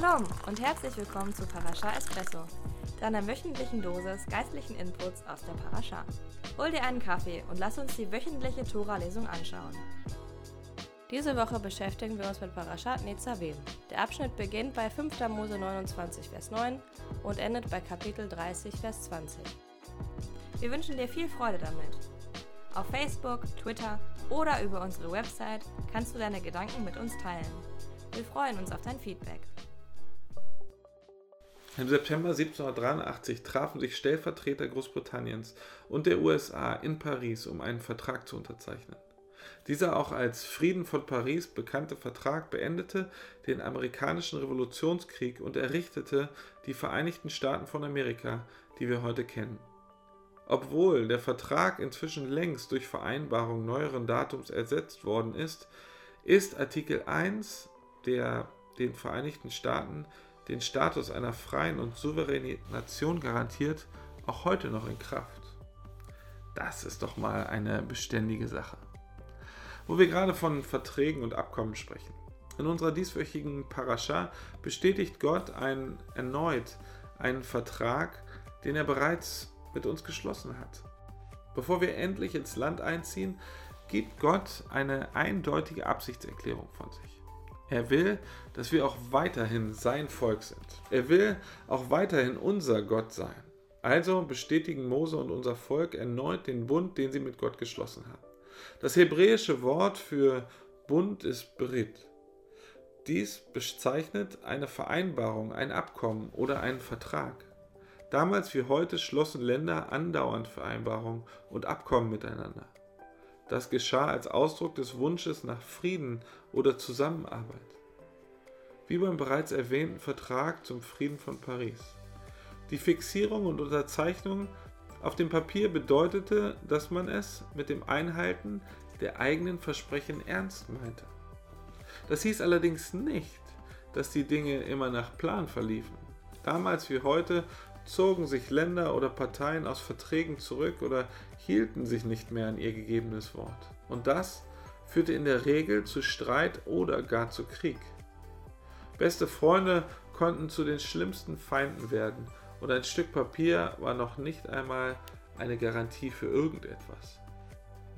Shalom und herzlich willkommen zu Parasha Espresso, deiner wöchentlichen Dosis geistlichen Inputs aus der Parasha. Hol dir einen Kaffee und lass uns die wöchentliche Tora-Lesung anschauen. Diese Woche beschäftigen wir uns mit Parashat Netzavim. Der Abschnitt beginnt bei 5. Mose 29, Vers 9 und endet bei Kapitel 30, Vers 20. Wir wünschen dir viel Freude damit. Auf Facebook, Twitter oder über unsere Website kannst du deine Gedanken mit uns teilen. Wir freuen uns auf dein Feedback. Im September 1783 trafen sich Stellvertreter Großbritanniens und der USA in Paris, um einen Vertrag zu unterzeichnen. Dieser auch als Frieden von Paris bekannte Vertrag beendete den amerikanischen Revolutionskrieg und errichtete die Vereinigten Staaten von Amerika, die wir heute kennen. Obwohl der Vertrag inzwischen längst durch Vereinbarung neueren Datums ersetzt worden ist, ist Artikel 1, der den Vereinigten Staaten den Status einer freien und souveränen Nation garantiert, auch heute noch in Kraft. Das ist doch mal eine beständige Sache. Wo wir gerade von Verträgen und Abkommen sprechen. In unserer dieswöchigen Parascha bestätigt Gott ein, erneut einen Vertrag, den er bereits mit uns geschlossen hat. Bevor wir endlich ins Land einziehen, gibt Gott eine eindeutige Absichtserklärung von sich. Er will, dass wir auch weiterhin sein Volk sind. Er will auch weiterhin unser Gott sein. Also bestätigen Mose und unser Volk erneut den Bund, den sie mit Gott geschlossen haben. Das hebräische Wort für Bund ist Brit. Dies bezeichnet eine Vereinbarung, ein Abkommen oder einen Vertrag. Damals wie heute schlossen Länder andauernd Vereinbarungen und Abkommen miteinander. Das geschah als Ausdruck des Wunsches nach Frieden oder Zusammenarbeit. Wie beim bereits erwähnten Vertrag zum Frieden von Paris. Die Fixierung und Unterzeichnung auf dem Papier bedeutete, dass man es mit dem Einhalten der eigenen Versprechen ernst meinte. Das hieß allerdings nicht, dass die Dinge immer nach Plan verliefen. Damals wie heute zogen sich Länder oder Parteien aus Verträgen zurück oder hielten sich nicht mehr an ihr gegebenes Wort. Und das führte in der Regel zu Streit oder gar zu Krieg. Beste Freunde konnten zu den schlimmsten Feinden werden und ein Stück Papier war noch nicht einmal eine Garantie für irgendetwas.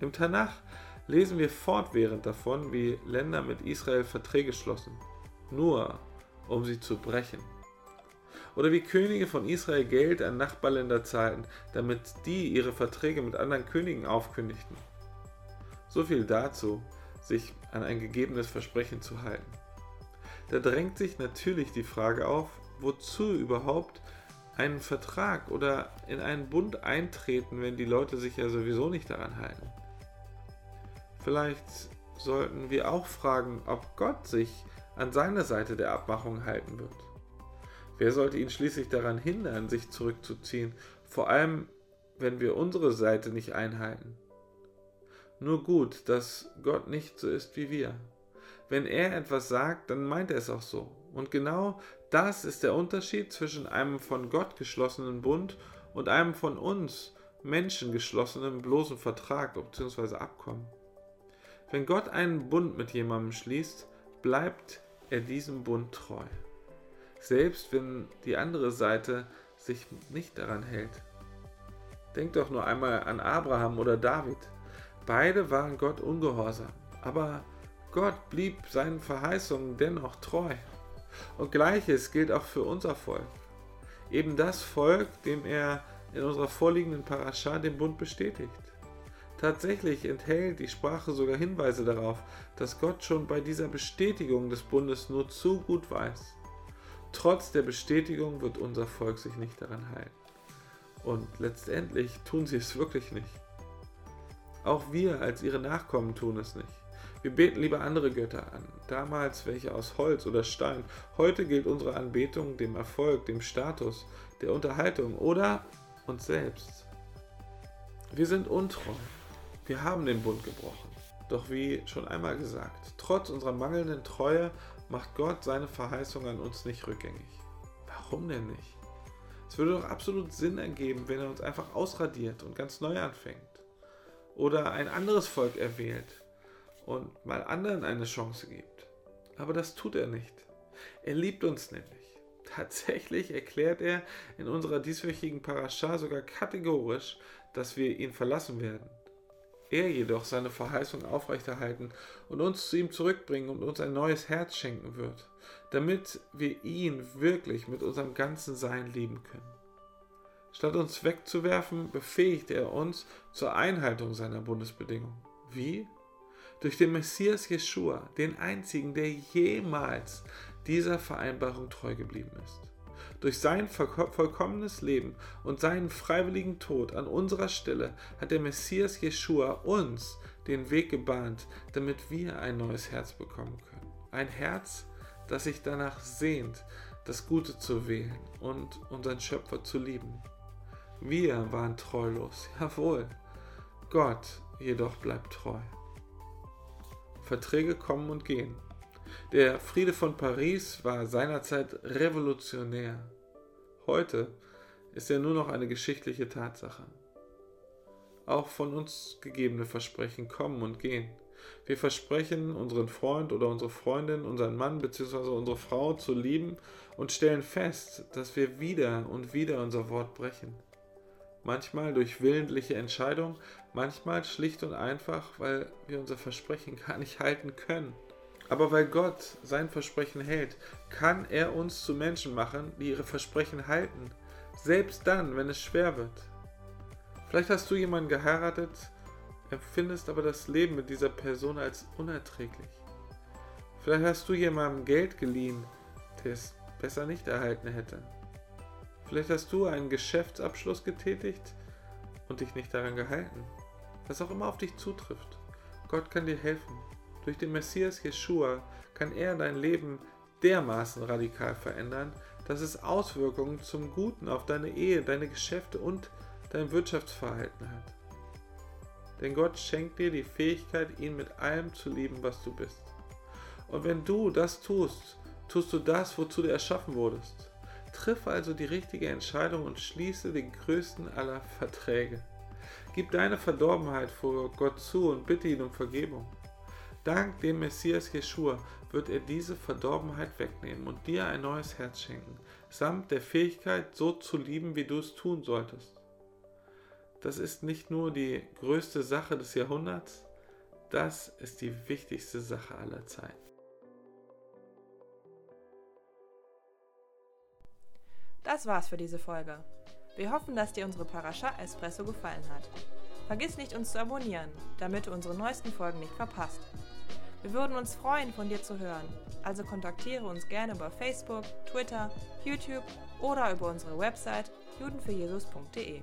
Im Tanach lesen wir fortwährend davon, wie Länder mit Israel Verträge schlossen, nur um sie zu brechen. Oder wie Könige von Israel Geld an Nachbarländer zahlten, damit die ihre Verträge mit anderen Königen aufkündigten. So viel dazu, sich an ein gegebenes Versprechen zu halten. Da drängt sich natürlich die Frage auf, wozu überhaupt einen Vertrag oder in einen Bund eintreten, wenn die Leute sich ja sowieso nicht daran halten. Vielleicht sollten wir auch fragen, ob Gott sich an seiner Seite der Abmachung halten wird. Wer sollte ihn schließlich daran hindern, sich zurückzuziehen, vor allem wenn wir unsere Seite nicht einhalten? Nur gut, dass Gott nicht so ist wie wir. Wenn er etwas sagt, dann meint er es auch so. Und genau das ist der Unterschied zwischen einem von Gott geschlossenen Bund und einem von uns Menschen geschlossenen bloßen Vertrag bzw. Abkommen. Wenn Gott einen Bund mit jemandem schließt, bleibt er diesem Bund treu selbst wenn die andere Seite sich nicht daran hält. Denkt doch nur einmal an Abraham oder David. Beide waren Gott ungehorsam, aber Gott blieb seinen Verheißungen dennoch treu. Und gleiches gilt auch für unser Volk. Eben das Volk, dem er in unserer vorliegenden Parascha den Bund bestätigt. Tatsächlich enthält die Sprache sogar Hinweise darauf, dass Gott schon bei dieser Bestätigung des Bundes nur zu gut weiß, Trotz der Bestätigung wird unser Volk sich nicht daran halten. Und letztendlich tun sie es wirklich nicht. Auch wir als ihre Nachkommen tun es nicht. Wir beten lieber andere Götter an, damals welche aus Holz oder Stein. Heute gilt unsere Anbetung dem Erfolg, dem Status, der Unterhaltung oder uns selbst. Wir sind untreu. Wir haben den Bund gebrochen. Doch wie schon einmal gesagt, trotz unserer mangelnden Treue macht Gott seine Verheißung an uns nicht rückgängig. Warum denn nicht? Es würde doch absolut Sinn ergeben, wenn er uns einfach ausradiert und ganz neu anfängt. Oder ein anderes Volk erwählt und mal anderen eine Chance gibt. Aber das tut er nicht. Er liebt uns nämlich. Tatsächlich erklärt er in unserer dieswöchigen Parascha sogar kategorisch, dass wir ihn verlassen werden. Er jedoch seine Verheißung aufrechterhalten und uns zu ihm zurückbringen und uns ein neues Herz schenken wird, damit wir ihn wirklich mit unserem ganzen Sein lieben können. Statt uns wegzuwerfen, befähigt er uns zur Einhaltung seiner Bundesbedingungen. Wie? Durch den Messias Jeschua, den einzigen, der jemals dieser Vereinbarung treu geblieben ist. Durch sein vollkommenes Leben und seinen freiwilligen Tod an unserer Stelle hat der Messias Jeschua uns den Weg gebahnt, damit wir ein neues Herz bekommen können. Ein Herz, das sich danach sehnt, das Gute zu wählen und unseren Schöpfer zu lieben. Wir waren treulos, jawohl. Gott jedoch bleibt treu. Verträge kommen und gehen. Der Friede von Paris war seinerzeit revolutionär. Heute ist er nur noch eine geschichtliche Tatsache. Auch von uns gegebene Versprechen kommen und gehen. Wir versprechen, unseren Freund oder unsere Freundin, unseren Mann bzw. unsere Frau zu lieben und stellen fest, dass wir wieder und wieder unser Wort brechen. Manchmal durch willentliche Entscheidung, manchmal schlicht und einfach, weil wir unser Versprechen gar nicht halten können. Aber weil Gott sein Versprechen hält, kann er uns zu Menschen machen, die ihre Versprechen halten. Selbst dann, wenn es schwer wird. Vielleicht hast du jemanden geheiratet, empfindest aber das Leben mit dieser Person als unerträglich. Vielleicht hast du jemandem Geld geliehen, der es besser nicht erhalten hätte. Vielleicht hast du einen Geschäftsabschluss getätigt und dich nicht daran gehalten. Was auch immer auf dich zutrifft. Gott kann dir helfen. Durch den Messias Jeshua kann er dein Leben dermaßen radikal verändern, dass es Auswirkungen zum Guten auf deine Ehe, deine Geschäfte und dein Wirtschaftsverhalten hat. Denn Gott schenkt dir die Fähigkeit, ihn mit allem zu lieben, was du bist. Und wenn du das tust, tust du das, wozu du erschaffen wurdest. Triff also die richtige Entscheidung und schließe den größten aller Verträge. Gib deine Verdorbenheit vor Gott zu und bitte ihn um Vergebung. Dank dem Messias Jeschua wird er diese Verdorbenheit wegnehmen und dir ein neues Herz schenken, samt der Fähigkeit, so zu lieben, wie du es tun solltest. Das ist nicht nur die größte Sache des Jahrhunderts, das ist die wichtigste Sache aller Zeiten. Das war's für diese Folge. Wir hoffen, dass dir unsere Parascha Espresso gefallen hat. Vergiss nicht, uns zu abonnieren, damit du unsere neuesten Folgen nicht verpasst. Wir würden uns freuen, von dir zu hören. Also kontaktiere uns gerne über Facebook, Twitter, YouTube oder über unsere Website judenfürjesus.de.